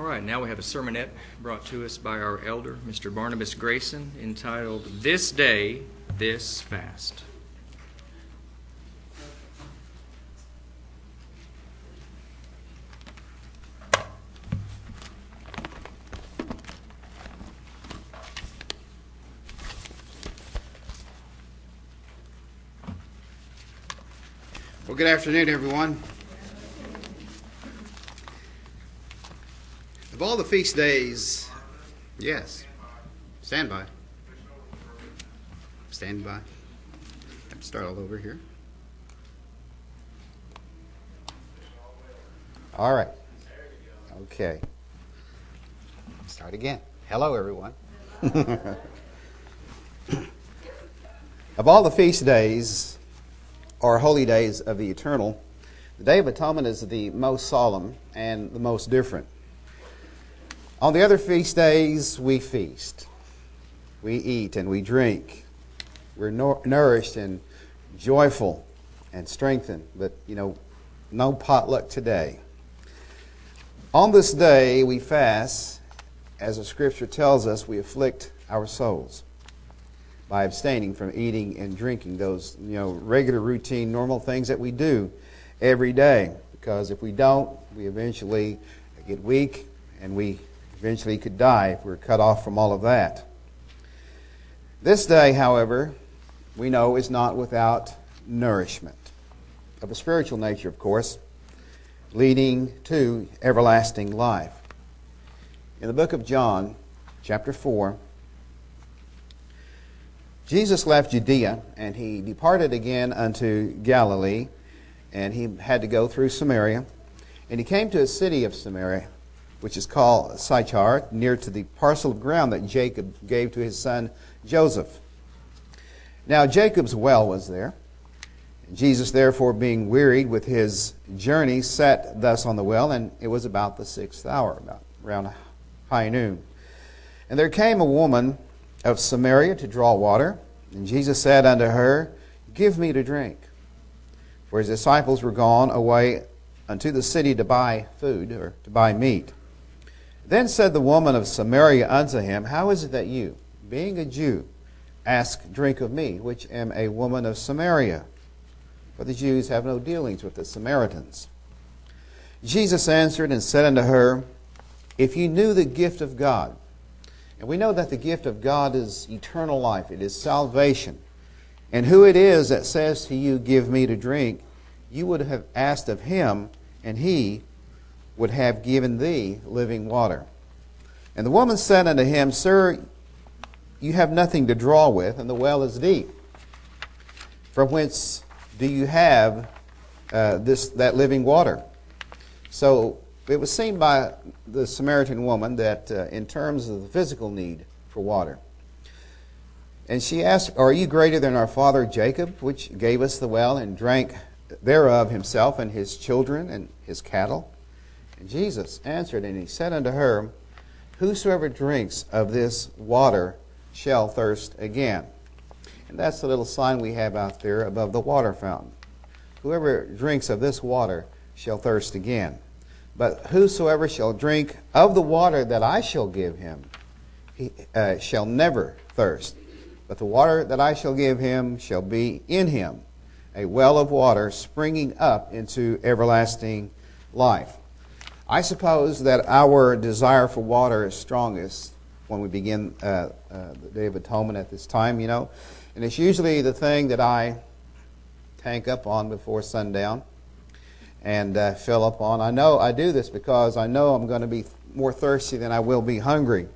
All right, now we have a sermonette brought to us by our elder, Mr. Barnabas Grayson, entitled This Day, This Fast. Well, good afternoon, everyone. Of all the feast days, yes, stand by. Stand by. Start all over here. All right. Okay. Start again. Hello, everyone. of all the feast days, or holy days of the eternal, the Day of Atonement is the most solemn and the most different. On the other feast days, we feast, we eat, and we drink. We're nourished and joyful and strengthened, but you know, no potluck today. On this day, we fast. As the scripture tells us, we afflict our souls by abstaining from eating and drinking those you know regular routine normal things that we do every day because if we don't we eventually get weak and we eventually he could die if we're cut off from all of that this day however we know is not without nourishment of a spiritual nature of course leading to everlasting life in the book of john chapter 4 Jesus left Judea and he departed again unto Galilee, and he had to go through Samaria. And he came to a city of Samaria, which is called Sychar, near to the parcel of ground that Jacob gave to his son Joseph. Now Jacob's well was there. Jesus, therefore, being wearied with his journey, sat thus on the well, and it was about the sixth hour, about around high noon. And there came a woman of Samaria to draw water. And Jesus said unto her, Give me to drink. For his disciples were gone away unto the city to buy food, or to buy meat. Then said the woman of Samaria unto him, How is it that you, being a Jew, ask drink of me, which am a woman of Samaria? For the Jews have no dealings with the Samaritans. Jesus answered and said unto her, If you knew the gift of God, and we know that the gift of God is eternal life, it is salvation. And who it is that says to you, Give me to drink, you would have asked of him, and he would have given thee living water. And the woman said unto him, Sir, you have nothing to draw with, and the well is deep. From whence do you have uh, this that living water? So it was seen by the Samaritan woman that, uh, in terms of the physical need for water, and she asked, Are you greater than our father Jacob, which gave us the well and drank thereof himself and his children and his cattle? Jesus answered, and he said unto her, Whosoever drinks of this water shall thirst again. And that's the little sign we have out there above the water fountain. Whoever drinks of this water shall thirst again. But whosoever shall drink of the water that I shall give him, he uh, shall never thirst. But the water that I shall give him shall be in him a well of water springing up into everlasting life. I suppose that our desire for water is strongest when we begin uh, uh, the Day of Atonement at this time, you know. And it's usually the thing that I tank up on before sundown and uh, fill up on. I know I do this because I know I'm going to be more thirsty than I will be hungry.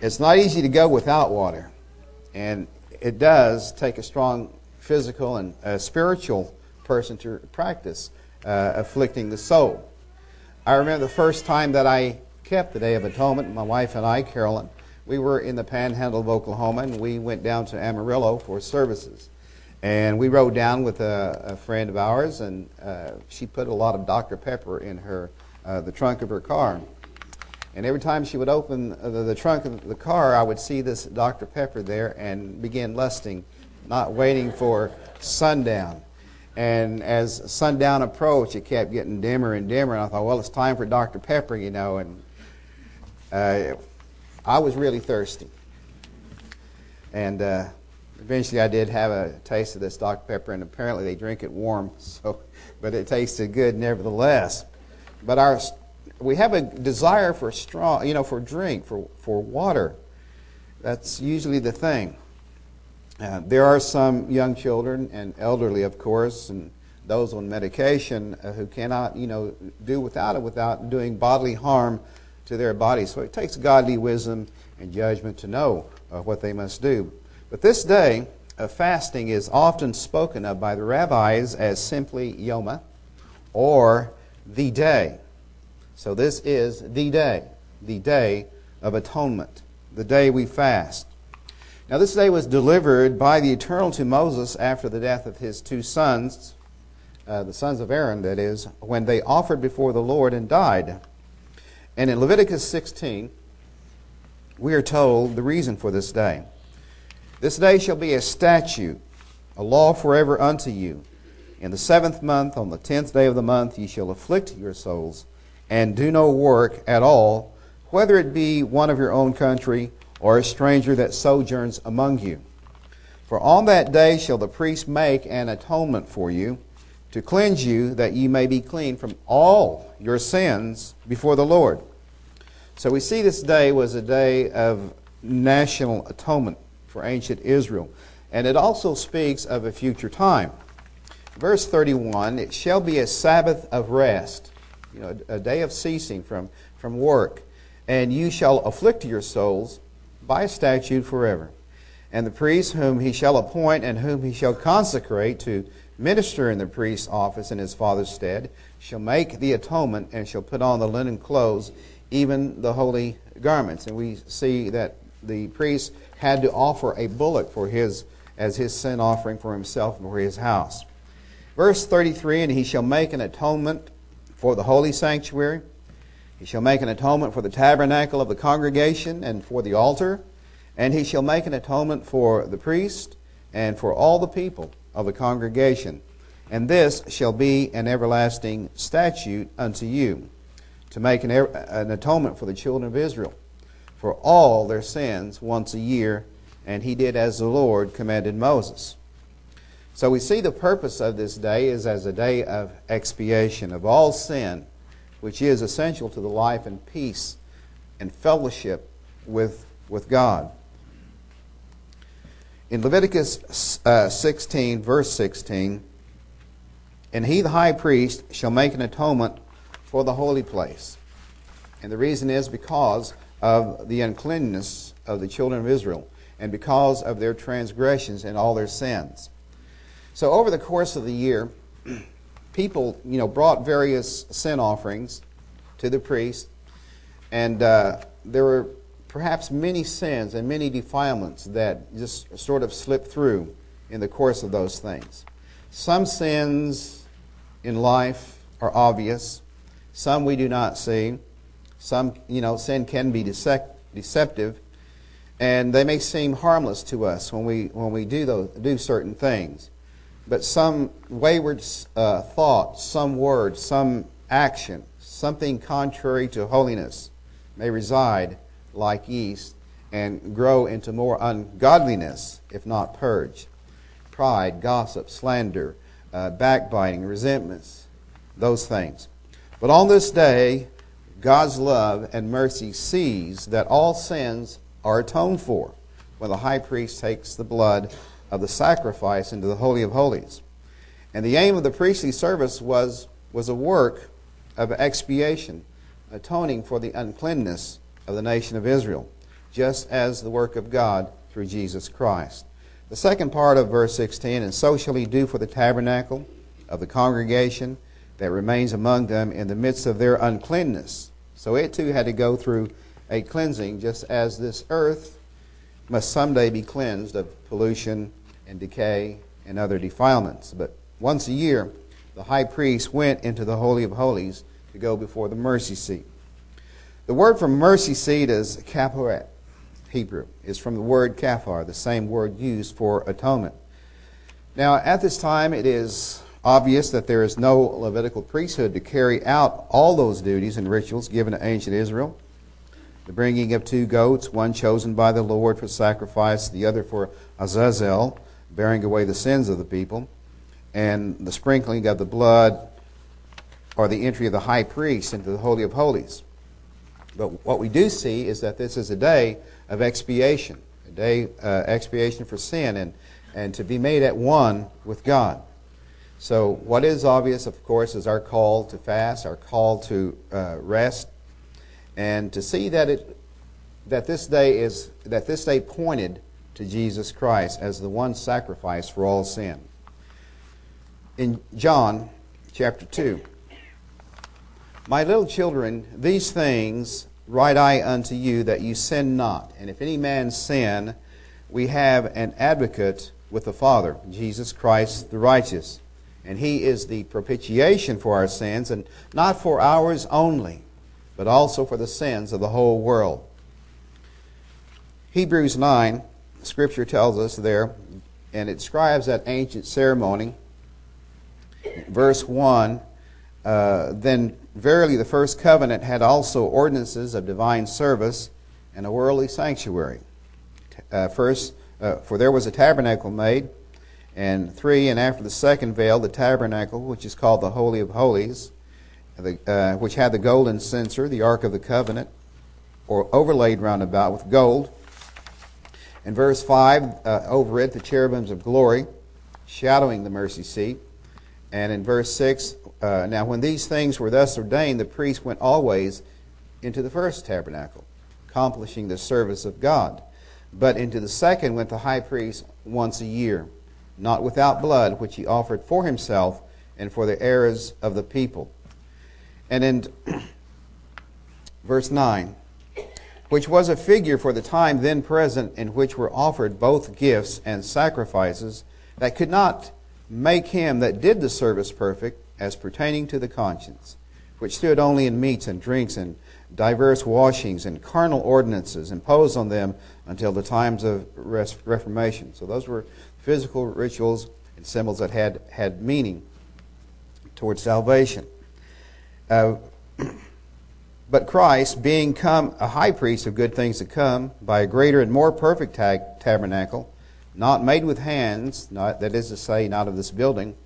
It's not easy to go without water, and it does take a strong physical and uh, spiritual person to practice uh, afflicting the soul. I remember the first time that I kept the Day of Atonement, my wife and I, Carolyn, we were in the panhandle of Oklahoma, and we went down to Amarillo for services. And we rode down with a, a friend of ours, and uh, she put a lot of Dr. Pepper in her uh, the trunk of her car. And every time she would open the, the, trunk of the car, I would see this Dr. Pepper there and begin lusting, not waiting for sundown. And as sundown approached, it kept getting dimmer and dimmer. And I thought, well, it's time for Dr. Pepper, you know. And uh, I was really thirsty. And uh, eventually I did have a taste of this Dr. Pepper, and apparently they drink it warm, so, but it tasted good nevertheless. But our, we have a desire for strong, you know, for drink, for, for water. That's usually the thing. Uh, there are some young children and elderly, of course, and those on medication uh, who cannot, you know, do without it without doing bodily harm to their bodies. So it takes godly wisdom and judgment to know uh, what they must do. But this day of fasting is often spoken of by the rabbis as simply Yoma or the day. So this is the day, the day of atonement, the day we fast. Now, this day was delivered by the Eternal to Moses after the death of his two sons, uh, the sons of Aaron, that is, when they offered before the Lord and died. And in Leviticus 16, we are told the reason for this day. This day shall be a statute, a law forever unto you. In the seventh month, on the tenth day of the month, ye shall afflict your souls, and do no work at all, whether it be one of your own country or a stranger that sojourns among you. For on that day shall the priest make an atonement for you, to cleanse you, that ye may be clean from all your sins before the Lord. So we see this day was a day of national atonement for ancient Israel. And it also speaks of a future time. Verse 31 It shall be a Sabbath of rest, you know, a day of ceasing from, from work, and you shall afflict your souls by statute forever. And the priest whom he shall appoint and whom he shall consecrate to minister in the priest's office in his father's stead shall make the atonement and shall put on the linen clothes, even the holy garments. And we see that the priest had to offer a bullock for his as his sin offering for himself and for his house. Verse 33 And he shall make an atonement for the holy sanctuary he shall make an atonement for the tabernacle of the congregation and for the altar, and he shall make an atonement for the priest and for all the people of the congregation. And this shall be an everlasting statute unto you, to make an, an atonement for the children of Israel for all their sins once a year. And he did as the Lord commanded Moses. So we see the purpose of this day is as a day of expiation of all sin which is essential to the life and peace and fellowship with, with God. In Leviticus uh, 16, verse 16, and he, the high priest, shall make an atonement for the holy place. And the reason is because of the uncleanness of the children of Israel and because of their transgressions and all their sins. So, over the course of the year, people, you know, brought various sin offerings to the priest, and uh, there were perhaps many sins and many defilements that just sort of slipped through in the course of those things. Some sins in life are obvious, some we do not see. Some, you know, sin can be deceptive, and they may seem harmless to us when we when we do those do certain things but some wayward uh, thought, some word, some action, something contrary to holiness may reside like yeast and grow into more ungodliness if not purged. Pride, gossip, slander, uh, backbiting, resentments, those things. But on this day, God's love and mercy sees that all sins are atoned for when the high priest takes the blood of the sacrifice into the Holy of Holies. And the aim of the priestly service was, was a work of expiation, atoning for the uncleanness of the nation of Israel, just as the work of God through Jesus Christ. The second part of verse 16, and so shall he do for the tabernacle of the congregation that remains among them in the midst of their uncleanness. So it too had to go through a cleansing, just as this earth must someday be cleansed of pollution and decay and other defilements. But once a year, the high priest went into the Holy of Holies to go before the mercy seat. The word for mercy seat is kaporet, Hebrew. is from the word kafar, the same word used for atonement. Now, at this time, it is obvious that there is no Levitical priesthood to carry out all those duties and rituals given to ancient Israel. The bringing of two goats, one chosen by the Lord for sacrifice, the other for Azazel, bearing away the sins of the people, and the sprinkling of the blood or the entry of the high priest into the Holy of Holies. But what we do see is that this is a day of expiation, a day uh, expiation for sin, and, and to be made at one with God. So, what is obvious, of course, is our call to fast, our call to uh, rest, and to see that it that this day is that this day pointed to Jesus Christ as the one sacrifice for all sin. In John chapter 2, My little children, these things write I unto you that you sin not. And if any man sin, we have an advocate with the Father, Jesus Christ the righteous. And he is the propitiation for our sins, and not for ours only, but also for the sins of the whole world. Hebrews 9, Scripture tells us there, and it describes that ancient ceremony. Verse 1 uh, Then verily the first covenant had also ordinances of divine service and a worldly sanctuary. Uh, first, uh, for there was a tabernacle made and three, and after the second veil, the tabernacle, which is called the Holy of Holies, the, uh, which had the golden censer, the Ark of the Covenant, or overlaid round about with gold. In verse 5, uh, over it, the cherubims of glory, shadowing the mercy seat. And in verse 6, uh, now when these things were thus ordained, the priest went always into the first tabernacle, accomplishing the service of God. But into the second went the high priest once a year not without blood, which he offered for himself and for the errors of the people. And in verse 9, which was a figure for the time then present in which were offered both gifts and sacrifices that could not make him that did the service perfect as pertaining to the conscience, which stood only in meats and drinks and diverse washings and carnal ordinances imposed on them until the times of Reformation. So those were physical rituals and symbols that had, had meaning towards salvation. Uh, but Christ, being come a high priest of good things to come, by a greater and more perfect tabernacle, not made with hands, not, that is to say, not of this building,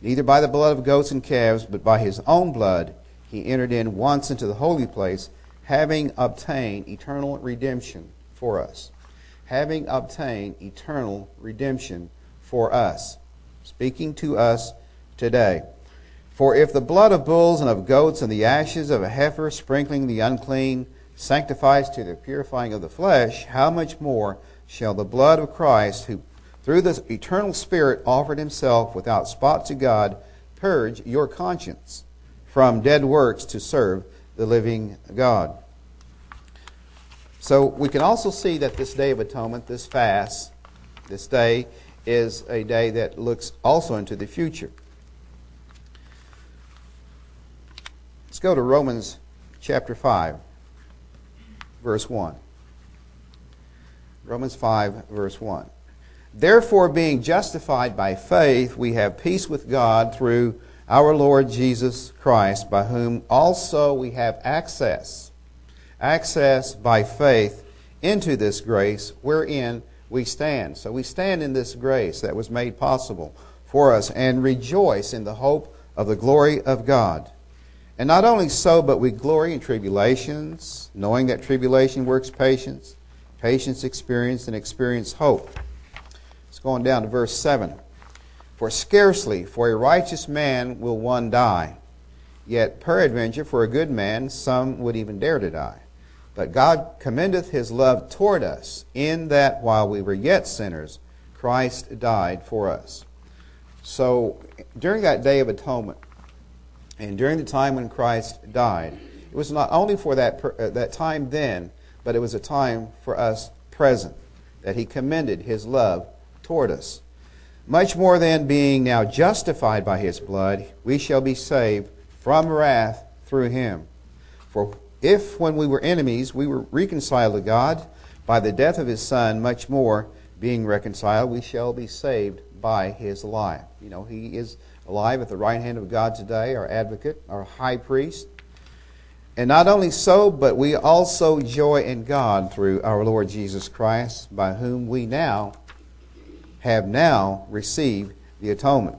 neither by the blood of goats and calves, but by his own blood, he entered in once into the holy place, having obtained eternal redemption for us having obtained eternal redemption for us. Speaking to us today. For if the blood of bulls and of goats and the ashes of a heifer sprinkling the unclean sanctifies to the purifying of the flesh, how much more shall the blood of Christ, who through the eternal Spirit offered himself without spot to God, purge your conscience from dead works to serve the living God? So we can also see that this Day of Atonement, this fast, this day, is a day that looks also into the future. Let's go to Romans chapter 5, verse 1. Romans 5, verse 1. Therefore, being justified by faith, we have peace with God through our Lord Jesus Christ, by whom also we have access access by faith into this grace wherein we stand. So we stand in this grace that was made possible for us and rejoice in the hope of the glory of God. And not only so, but we glory in tribulations, knowing that tribulation works patience, patience experience, and experience hope. It's going down to verse 7. For scarcely for a righteous man will one die, yet peradventure for a good man some would even dare to die. But God commendeth his love toward us, in that while we were yet sinners, Christ died for us. So during that day of atonement, and during the time when Christ died, it was not only for that, uh, that time then, but it was a time for us present, that he commended his love toward us. Much more than being now justified by his blood, we shall be saved from wrath through him. For if, when we were enemies, we were reconciled to God by the death of his Son, much more, being reconciled, we shall be saved by his life. You know, he is alive at the right hand of God today, our advocate, our high priest. And not only so, but we also joy in God through our Lord Jesus Christ, by whom we now have now received the atonement.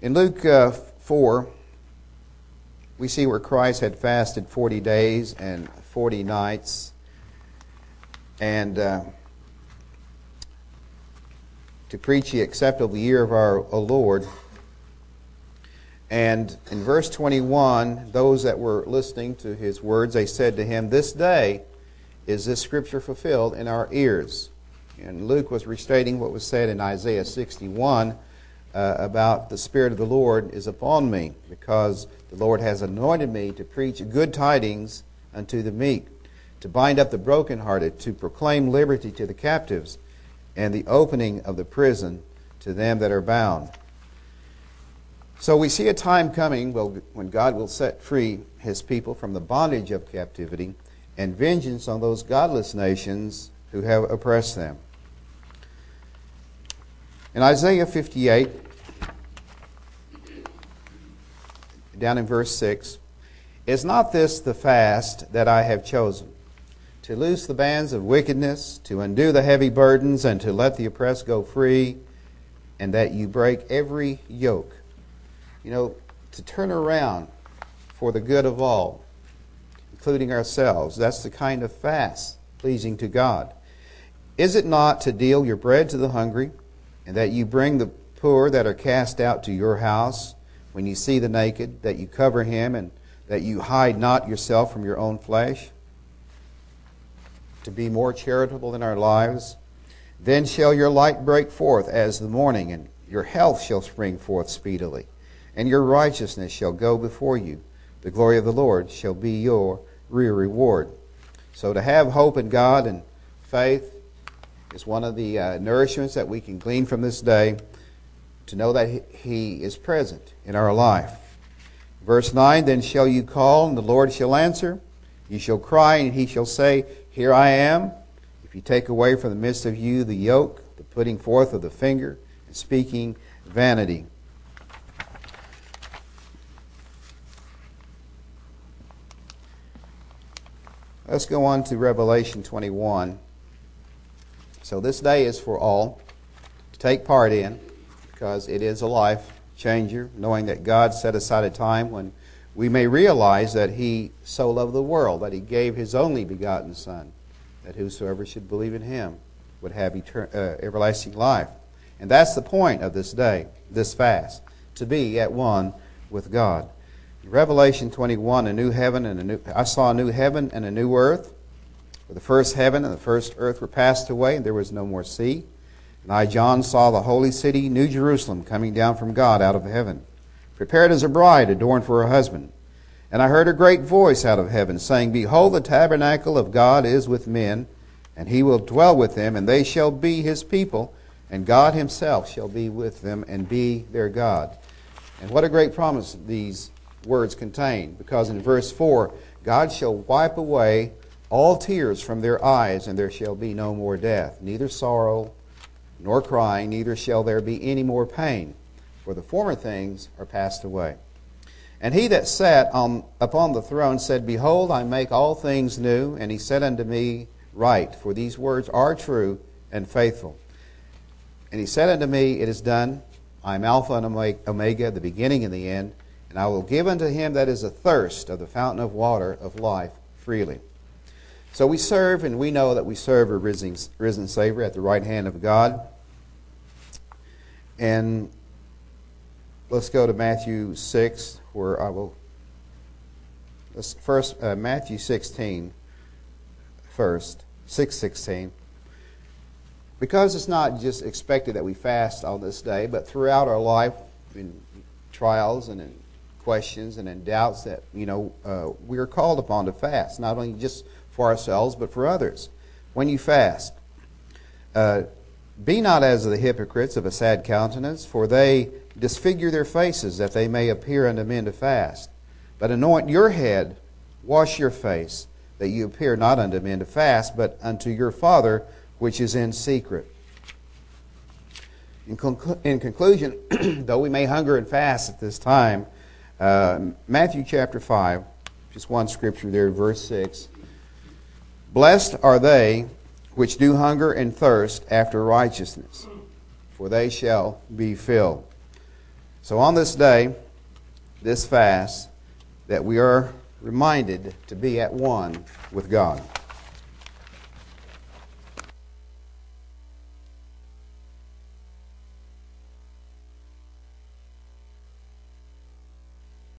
In Luke uh, 4, we see where Christ had fasted 40 days and 40 nights. And uh, to preach the acceptable year of our Lord. And in verse 21, those that were listening to his words, they said to him, This day is this scripture fulfilled in our ears. And Luke was restating what was said in Isaiah 61 uh, about the Spirit of the Lord is upon me, because the Lord has anointed me to preach good tidings unto the meek, to bind up the brokenhearted, to proclaim liberty to the captives, and the opening of the prison to them that are bound. So we see a time coming when God will set free his people from the bondage of captivity and vengeance on those godless nations who have oppressed them. In Isaiah 58, down in verse 6, Is not this the fast that I have chosen? To loose the bands of wickedness, to undo the heavy burdens, and to let the oppressed go free, and that you break every yoke. You know, to turn around for the good of all, including ourselves. That's the kind of fast pleasing to God. Is it not to deal your bread to the hungry? and that you bring the poor that are cast out to your house when you see the naked, that you cover him, and that you hide not yourself from your own flesh, to be more charitable in our lives. Then shall your light break forth as the morning, and your health shall spring forth speedily, and your righteousness shall go before you. The glory of the Lord shall be your real reward. So to have hope in God and faith is one of the uh, nourishments that we can glean from this day to know that He is present in our life. Verse 9 Then shall you call, and the Lord shall answer. You shall cry, and He shall say, Here I am. If you take away from the midst of you the yoke, the putting forth of the finger, and speaking vanity. Let's go on to Revelation 21. So this day is for all to take part in because it is a life changer, knowing that God set aside a time when we may realize that He so loved the world that He gave His only begotten Son, that whosoever should believe in Him would have etern- uh, everlasting life. And that's the point of this day, this fast, to be at one with God. In Revelation 21, a new heaven and a new, I saw a new heaven and a new earth. For the first heaven and the first earth were passed away, and there was no more sea. And I, John, saw the holy city, New Jerusalem, coming down from God out of heaven, prepared as a bride adorned for her husband. And I heard a great voice out of heaven, saying, Behold, the tabernacle of God is with men, and he will dwell with them, and they shall be his people, and God himself shall be with them and be their God. And what a great promise these words contain, because in verse 4, God shall wipe away all tears from their eyes, and there shall be no more death, neither sorrow nor crying, neither shall there be any more pain, for the former things are passed away. And he that sat on, upon the throne said, Behold, I make all things new. And he said unto me, Write, for these words are true and faithful. And he said unto me, It is done. I am Alpha and Omega, the beginning and the end. And I will give unto him that is athirst of the fountain of water of life freely. So we serve, and we know that we serve a risen, risen Savior at the right hand of God. And let's go to Matthew 6, where I will. Let's first, uh, Matthew 16, first, 616. Because it's not just expected that we fast on this day, but throughout our life, in trials and in questions and in doubts, that, you know, uh, we are called upon to fast, not only just for ourselves, but for others. When you fast, uh, be not as the hypocrites of a sad countenance, for they disfigure their faces, that they may appear unto men to fast. But anoint your head, wash your face, that you appear not unto men to fast, but unto your Father which is in secret. In, conclu- in conclusion, though we may hunger and fast at this time, uh, Matthew chapter 5, just one scripture there, verse 6. Blessed are they which do hunger and thirst after righteousness, for they shall be filled. So on this day, this fast, that we are reminded to be at one with God.